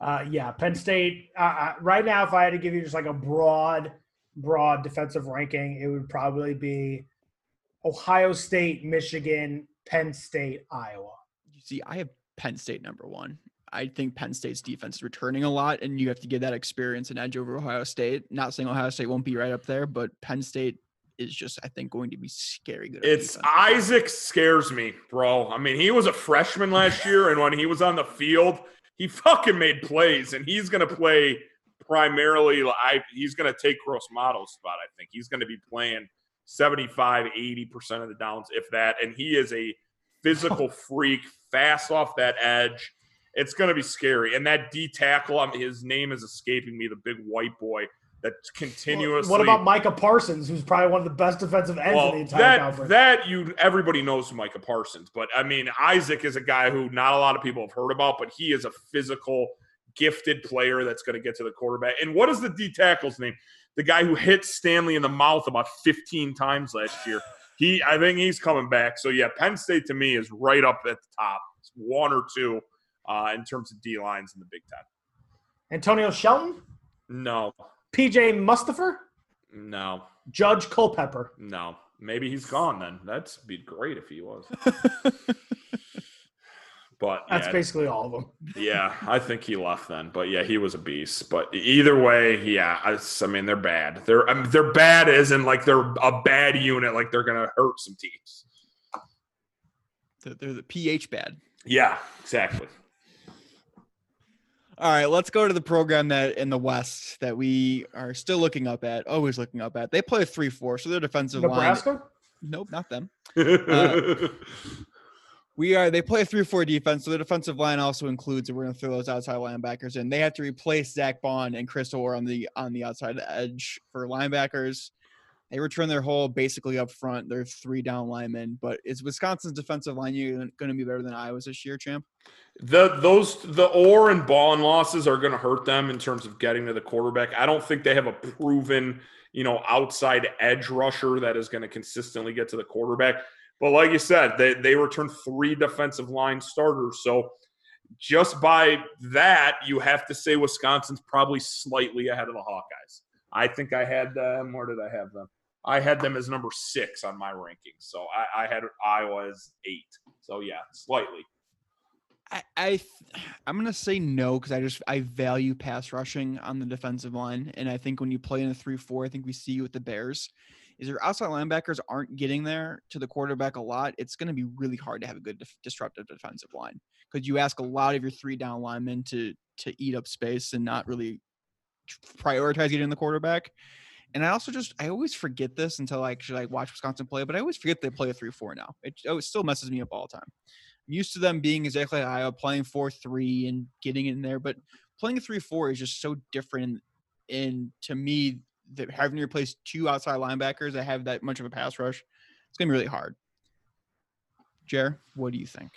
Uh, yeah, Penn State. Uh, uh, right now, if I had to give you just like a broad, broad defensive ranking, it would probably be Ohio State, Michigan, Penn State, Iowa. You see, I have Penn State number one. I think Penn State's defense is returning a lot, and you have to give that experience an edge over Ohio State. Not saying Ohio State won't be right up there, but Penn State is just, I think, going to be scary good. It's defense. Isaac scares me, bro. I mean, he was a freshman last year, and when he was on the field, he fucking made plays, and he's going to play primarily. I he's going to take Gross Matos's spot. I think he's going to be playing 75, 80 percent of the downs, if that. And he is a physical freak, fast off that edge. It's going to be scary. And that D tackle, I mean, his name is escaping me. The big white boy that continuously. What about Micah Parsons, who's probably one of the best defensive ends in the entire that conference? that you everybody knows Micah Parsons, but I mean Isaac is a guy who not a lot of people have heard about, but he is a physical, gifted player that's going to get to the quarterback. And what is the D tackle's name? The guy who hit Stanley in the mouth about 15 times last year. He, I think he's coming back. So yeah, Penn State to me is right up at the top, it's one or two uh, in terms of D lines in the Big Ten. Antonio Shelton, No, PJ Mustipher, no, Judge Culpepper. no. Maybe he's gone then. That'd be great if he was. But That's yeah, basically all of them. Yeah, I think he left then. But yeah, he was a beast. But either way, yeah, I, I mean they're bad. They're I mean, they're bad as in like they're a bad unit, like they're gonna hurt some teams. They're- they're the pH bad. Yeah, exactly. All right, let's go to the program that in the West that we are still looking up at, always looking up at. They play three four, so their defensive line. Nebraska? Nope, not them. Uh, We are. They play a three-four defense, so the defensive line also includes. And we're going to throw those outside linebackers in. They have to replace Zack Baun and Chris Orr on the on the outside edge for linebackers. They return their whole basically up front. They're three down linemen. But is Wisconsin's defensive line going to be better than Iowa's this year, champ? the those the Orr and Bond losses are gonna hurt them in terms of getting to the quarterback. I don't think they have a proven, you know, outside edge rusher that is gonna consistently get to the quarterback. But like you said, they, they returned three defensive line starters. So just by that, you have to say Wisconsin's probably slightly ahead of the Hawkeyes. I think I had them. Where did I have them? I had them as number six on my rankings. So I, I had Iowa as eight. So yeah, slightly. I, I I'm gonna say no because I just I value pass rushing on the defensive line, and I think when you play in a three four, I think we see you with the Bears is your outside linebackers aren't getting there to the quarterback a lot. It's going to be really hard to have a good disruptive defensive line because you ask a lot of your three down linemen to to eat up space and not really prioritize getting the quarterback. And I also just I always forget this until I actually like watch Wisconsin play, but I always forget they play a three four now. It, oh, it still messes me up all the time. I'm used to them being exactly like Iowa playing four three and getting in there, but playing a three four is just so different. And to me, that having to replace two outside linebackers that have that much of a pass rush, it's gonna be really hard. Jer, what do you think?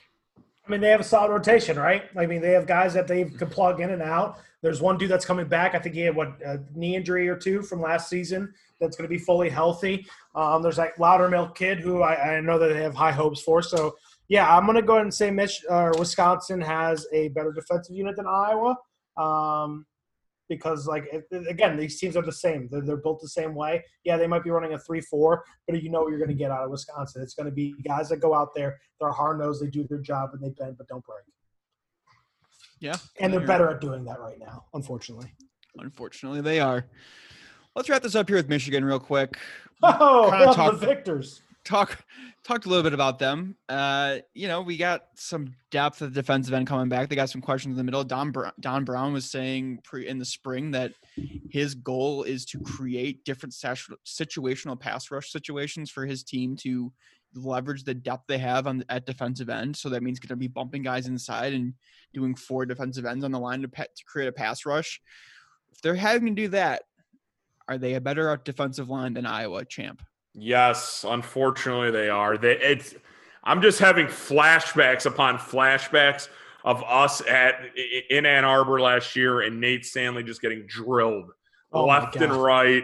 I mean, they have a solid rotation, right? I mean, they have guys that they can plug in and out. There's one dude that's coming back. I think he had what a knee injury or two from last season. That's going to be fully healthy. Um, there's like Loudermilk kid who I, I, know that they have high hopes for. So yeah, I'm going to go ahead and say Mich- uh, Wisconsin has a better defensive unit than Iowa. Um, because like again these teams are the same. They're, they're built the same way. Yeah they might be running a 3-4 but you know what you're going to get out of wisconsin. It's going to be guys that go out there they're hard-nosed they do their job and they bend but don't break. Yeah. And they're better at doing that right now unfortunately. Unfortunately they are. Let's wrap this up here with michigan real quick. Oh talk, the victors. talk talked a little bit about them. Uh, you know, we got some depth at the defensive end coming back. They got some questions in the middle. Don Brown, Don Brown was saying pre, in the spring that his goal is to create different situational pass rush situations for his team to leverage the depth they have on at defensive end. So that means going to be bumping guys inside and doing four defensive ends on the line to, to create a pass rush. If they're having to do that, are they a better defensive line than Iowa champ? Yes, unfortunately they are. They it's I'm just having flashbacks upon flashbacks of us at in Ann Arbor last year and Nate Stanley just getting drilled oh left and right,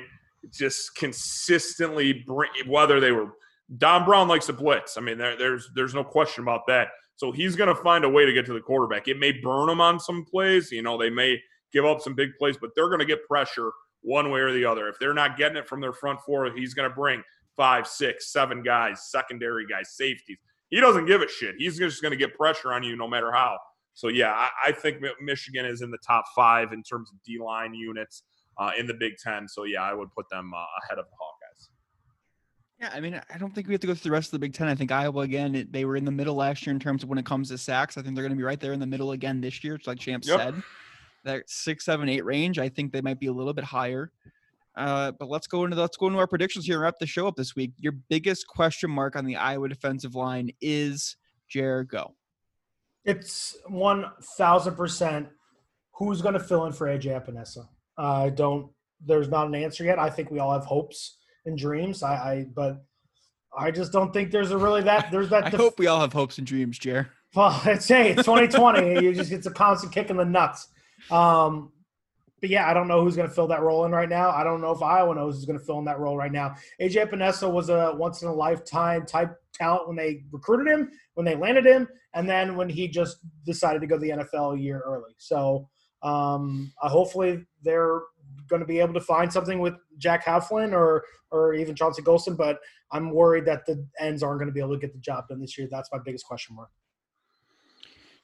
just consistently bring whether they were Don Brown likes to blitz. I mean, there, there's there's no question about that. So he's going to find a way to get to the quarterback. It may burn them on some plays. You know, they may give up some big plays, but they're going to get pressure one way or the other. If they're not getting it from their front four, he's going to bring five, six, seven guys, secondary guys, safeties. He doesn't give a shit. He's just going to get pressure on you no matter how. So yeah, I, I, think Michigan is in the top five in terms of D line units uh, in the Big Ten. So yeah, I would put them uh, ahead of the Hawkeyes. Yeah, I mean, I don't think we have to go through the rest of the Big Ten. I think Iowa again, it, they were in the middle last year in terms of when it comes to sacks. I think they're going to be right there in the middle again this year. It's like Champ yep. said, that six, seven, eight range. I think they might be a little bit higher. Uh, but let's go into let's go into our predictions here and wrap the show up this week. Your biggest question mark on the Iowa defensive line is Jared Go. It's one thousand percent. Who's going to fill in for AJ Epenesa? I uh, don't. There's not an answer yet. I think we all have hopes and dreams. I, I but I just don't think there's a really that there's that. I def- hope we all have hopes and dreams, Jer. Well, it's hey, it's 2020. you just it's a constant kick in the nuts. Um, but yeah, I don't know who's going to fill that role in right now. I don't know if Iowa knows who's going to fill in that role right now. AJ Epenesa was a once in a lifetime type talent when they recruited him, when they landed him, and then when he just decided to go to the NFL a year early. So um, uh, hopefully they're going to be able to find something with Jack Heflin or or even Chauncey Golston. But I'm worried that the ends aren't going to be able to get the job done this year. That's my biggest question mark.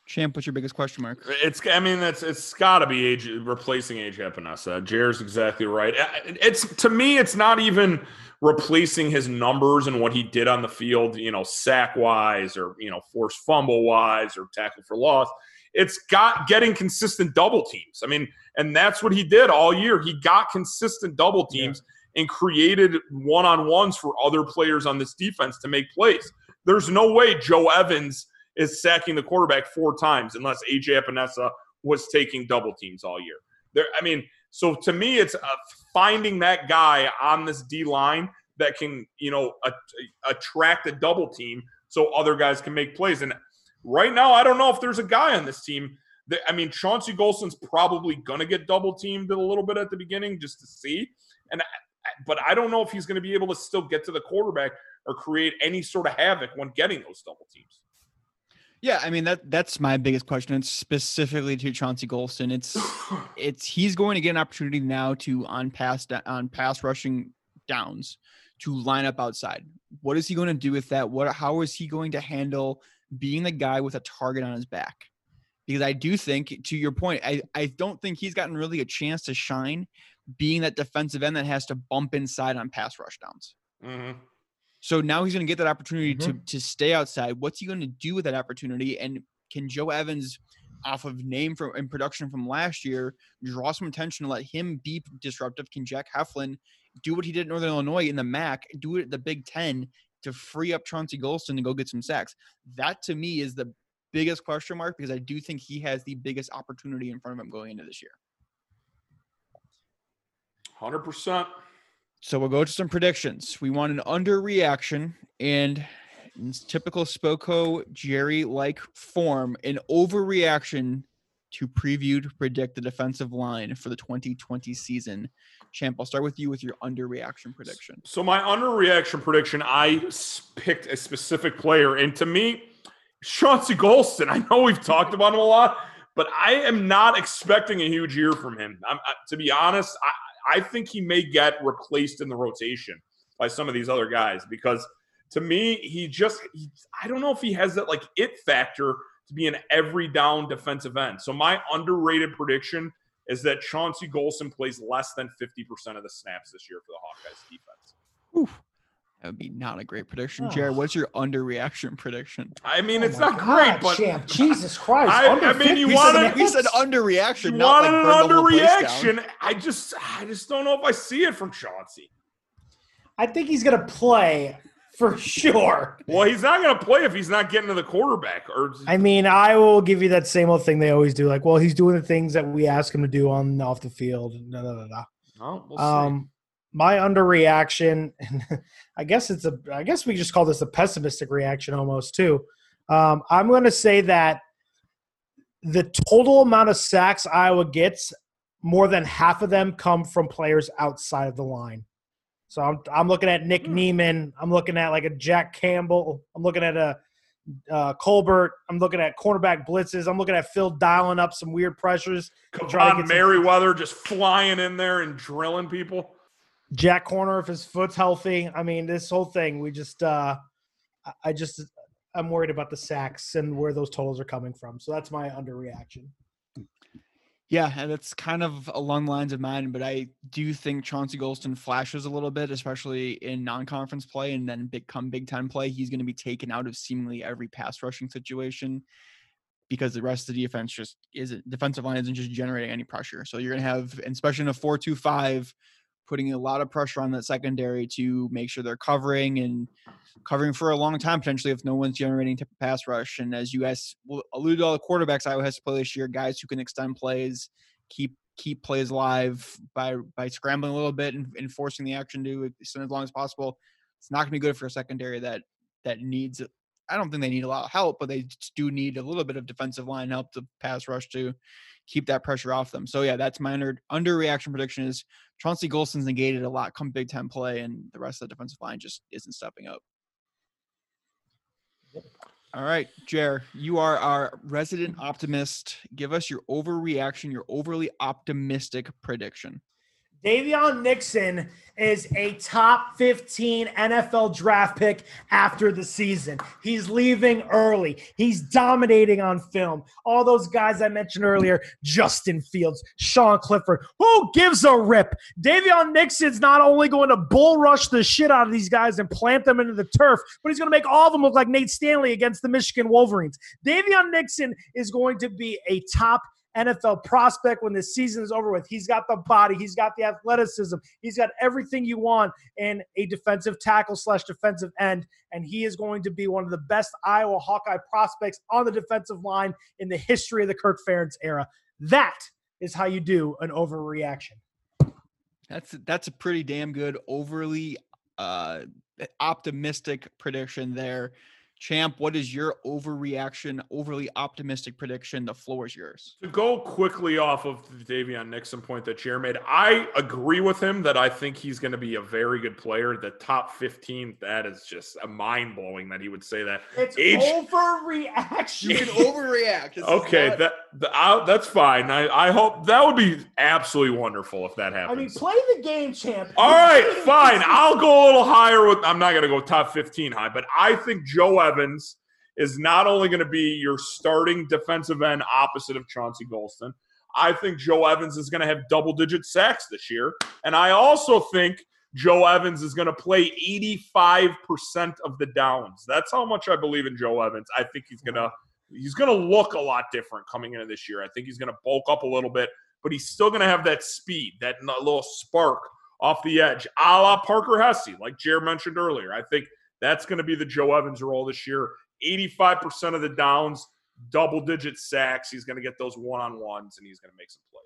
Champ, what's your biggest question mark? It's, I mean, it's it's got to be age replacing AJ Epenesa. Jer's exactly right. It's to me, it's not even replacing his numbers and what he did on the field, you know, sack wise or you know, forced fumble wise or tackle for loss. It's got getting consistent double teams. I mean, and that's what he did all year. He got consistent double teams yeah. and created one on ones for other players on this defense to make plays. There's no way Joe Evans is sacking the quarterback four times unless AJ Epenesa was taking double teams all year. There, I mean, so to me, it's uh, finding that guy on this D line that can, you know, a- attract a double team so other guys can make plays. And right now, I don't know if there's a guy on this team. That, I mean, Chauncey Golston's probably going to get double teamed a little bit at the beginning just to see. And but I don't know if he's going to be able to still get to the quarterback or create any sort of havoc when getting those double teams. Yeah, I mean that that's my biggest question. It's specifically to Chauncey Golston. It's it's he's going to get an opportunity now to on pass on pass rushing downs to line up outside. What is he going to do with that? What how is he going to handle being the guy with a target on his back? Because I do think, to your point, I, I don't think he's gotten really a chance to shine being that defensive end that has to bump inside on pass rush downs. Mm-hmm. So now he's going to get that opportunity Mm-hmm. to to stay outside. What's he going to do with that opportunity? And can Joe Evans, off of name from and production from last year, draw some attention to let him be disruptive? Can Jack Heflin do what he did at Northern Illinois in the MAC, do it at the Big Ten to free up Chauncey Golston to go get some sacks? That to me is the biggest question mark because I do think he has the biggest opportunity in front of him going into this year. Hundred percent. So we'll go to some predictions. We want an underreaction and in typical Spoko Jerry like form, an overreaction to preview to predict the defensive line for the 2020 season. Champ, I'll start with you with your underreaction prediction. So my underreaction prediction, I picked a specific player, and to me, Chauncey Golston. I know we've talked about him a lot, but I am not expecting a huge year from him. I'm, I, to be honest, I, think he may get replaced in the rotation by some of these other guys because to me, he just he, I don't know if he has that like it factor to be an every down defensive end. So my underrated prediction is that Chauncey Golston plays less than 50% of the snaps this year for the Hawkeyes defense. That would be not a great prediction. Jared, what's your underreaction prediction? I mean, Oh it's not God, great, but champ, Jesus Christ. I- I mean, you 50 wanted- We said snaps? underreaction, you not like wanted burn an the whole place down. underreaction. I just, I just don't know if I see it from Chauncey. I think he's going to play for sure. Well, he's not going to play if he's not getting to the quarterback. Or I mean, I will give you that same old thing they always do. Like, well, he's doing the things that we ask him to do on off the field. Da, da, da, da. Oh, we'll see. Um, my underreaction, and I guess it's a, I guess we just call this a pessimistic reaction almost too. Um, I'm going to say that the total amount of sacks Iowa gets, more than half of them come from players outside of the line. So I'm, I'm looking at Nick Niemann. I'm looking at like a Jack Campbell. I'm looking at a uh, Colbert. I'm looking at cornerback blitzes. I'm looking at Phil dialing up some weird pressures. Come on, get some- just flying in there and drilling people. Jack Koerner if his foot's healthy. I mean, this whole thing, we just uh I- just I'm worried about the sacks and where those totals are coming from. So that's my underreaction. Yeah, and it's kind of along the lines of mine, but I do think Chauncey Golston flashes a little bit, especially in non-conference play, and then big come Big Ten play, he's going to be taken out of seemingly every pass rushing situation because the rest of the defense just isn't defensive line isn't just generating any pressure. So you're going to have, especially in a four-two-five, putting a lot of pressure on that secondary to make sure they're covering and covering for a long time potentially if no one's generating type of pass rush. And as you guys will allude to all the quarterbacks Iowa has to play this year, guys who can extend plays, keep keep plays live by by scrambling a little bit and, and forcing the action to extend as long as possible. It's not going to be good for a secondary that that needs. I don't think they need a lot of help, but they do need a little bit of defensive line help to pass rush to keep that pressure off them. So yeah, that's my under underreaction prediction is Chauncey Golston's negated a lot come Big Ten play, and the rest of the defensive line just isn't stepping up. All right, Jer, you are our resident optimist. Give us your overreaction, your overly optimistic prediction. Daviyon Nixon is a top 15 NFL draft pick after the season. He's leaving early. He's dominating on film. All those guys I mentioned earlier Justin Fields, Sean Clifford. Who gives a rip? Daviyon Nixon's not only going to bull rush the shit out of these guys and plant them into the turf, but he's going to make all of them look like Nate Stanley against the Michigan Wolverines. Daviyon Nixon is going to be a top NFL prospect when the season is over with. He's got the body, he's got the athleticism, he's got everything you want in a defensive tackle slash defensive end, and he is going to be one of the best Iowa Hawkeye prospects on the defensive line in the history of the Kirk Ferentz era. That is how you do an overreaction. That's that's a pretty damn good overly uh optimistic prediction there. Champ, what is your overreaction, overly optimistic prediction? The floor is yours. To go quickly off of the Daviyon Nixon point that Chair made, I agree with him that I think he's going to be a very good player. The top 15, that is just a mind blowing that he would say that. It's Age- overreaction. You can overreact. This is Okay, not- that the, I, that's fine. I, I hope that would be absolutely wonderful if that happens. I mean, play the game, champ. All right, fine. I'll go a little higher with. I'm not going to go top 15 high, but I think Joe Evans is not only going to be your starting defensive end opposite of Chauncey Golston. I think Joe Evans is going to have double digit sacks this year, and I also think Joe Evans is going to play 85% of the downs. That's how much I believe in Joe Evans. I think he's going to he's going to look a lot different coming into this year. I think he's going to bulk up a little bit, but he's still going to have that speed, that little spark off the edge, a la Parker Hesse, like Jared mentioned earlier. I think that's going to be the Joe Evans role this year. 85% of the downs, double digit sacks. He's going to get those one on ones and he's going to make some plays.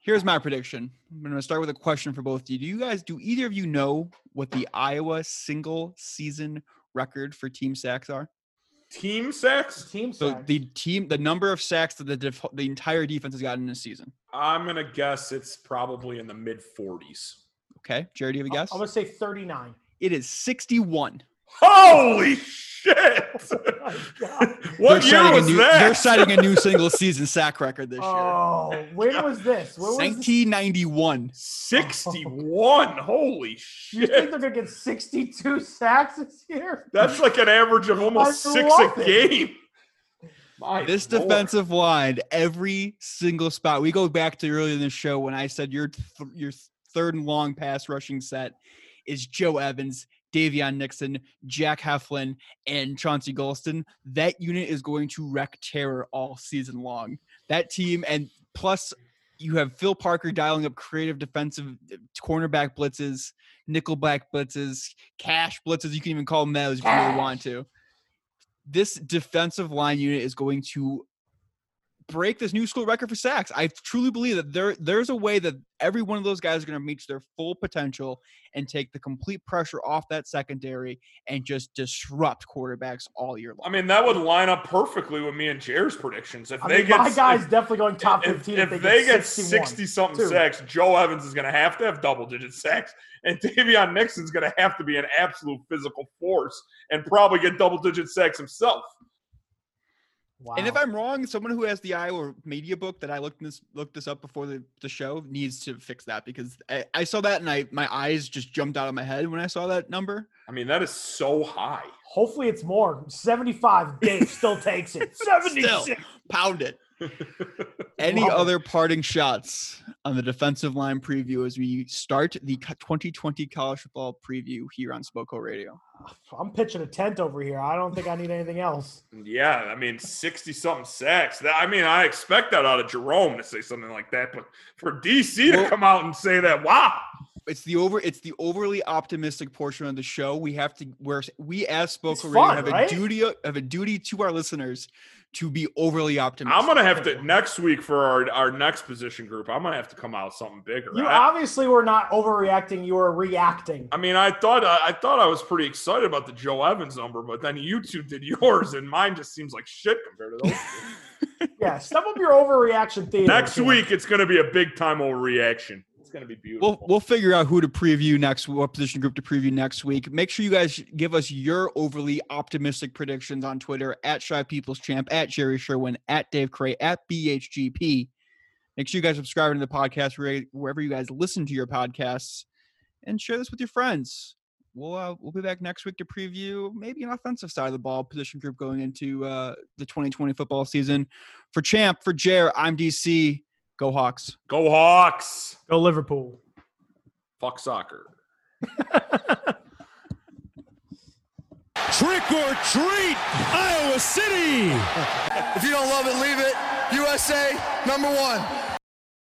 Here's my prediction. I'm going to start with a question for both of you. Do you guys, do either of you know what the Iowa single season record for team sacks are? Team sacks? Team So sack. the team, the number of sacks that the def- the entire defense has gotten in a season. I'm going to guess it's probably in the mid 40s. Okay, Jared, do you have a guess? I'm gonna say 39. It is 61. Holy shit! Oh my God. what they're year was a new, that? They're setting a new single season sack record this year. Oh, when was this? When was this? 1991. 61. Holy shit. You think they're gonna get 62 sacks this year? That's like an average of almost I six a it. game. My This lord. defensive line, every single spot. We go back to earlier in the show when I said your th- your third and long pass rushing set is Joe Evans, Daviyon Nixon, Jack Heflin, and Chauncey Golston. That unit is going to wreck terror all season long. That team, and plus you have Phil Parker dialing up creative defensive uh, cornerback blitzes, nickelback blitzes, cash blitzes. You can even call them those if you really want to this defensive line unit is going to break this new school record for sacks. I truly believe that there there's a way that every one of those guys are going to reach their full potential and take the complete pressure off that secondary and just disrupt quarterbacks all year long. I mean, that would line up perfectly with me and Jared's predictions. If I they mean, get my guy's if, definitely going top if, 15. if they, they get 60 something too. sacks, Joe Evans is going to have to have double digit sacks, and Daviyon Nixon's going to have to be an absolute physical force and probably get double digit sacks himself. Wow. And if I'm wrong, someone who has the Iowa media book that I looked this looked this up before the, the show needs to fix that because I, I saw that and I my eyes just jumped out of my head when I saw that number. I mean, that is so high. Hopefully it's more. 75. Dave still takes it. 76. Pound it. Any Love it. other parting shots on the defensive line preview as we start the 2020 college football preview here on Spoko Radio? I'm pitching a tent over here. I don't think I need anything else. Yeah, I mean, 60 something sacks. That, I mean, I expect that out of Jerome to say something like that, but for DC to Well- come out and say that, wow. It's the over. It's the overly optimistic portion of the show. We have to. Where we as Spoko It's Radio fun, have right? a duty. Have a duty to our listeners to be overly optimistic. I'm gonna have to next week for our, our next position group. I'm gonna have to come out with something bigger. You I, obviously were not overreacting. You were reacting. I mean, I thought I, I thought I was pretty excited about the Joe Evans number, but then you two did yours, and mine just seems like shit compared to those. two. Yeah, step up your overreaction theater. next week, it's gonna be a big time overreaction. It's gonna be beautiful. We'll we'll figure out who to preview next, what position group to preview next week. Make sure you guys give us your overly optimistic predictions on Twitter at Shy People's Champ, at Jerry Sherwin, at Dave Cray, at BHGP. Make sure you guys subscribe to the podcast wherever you guys listen to your podcasts, and share this with your friends. We'll uh, we'll be back next week to preview maybe an offensive side of the ball position group going into uh, the 2020 football season. For Champ, for Jer, I'm DC. Go Hawks. Go Hawks! Go Liverpool. Fuck soccer. Trick or treat, Iowa City. If you don't love it, leave it. USA, number one.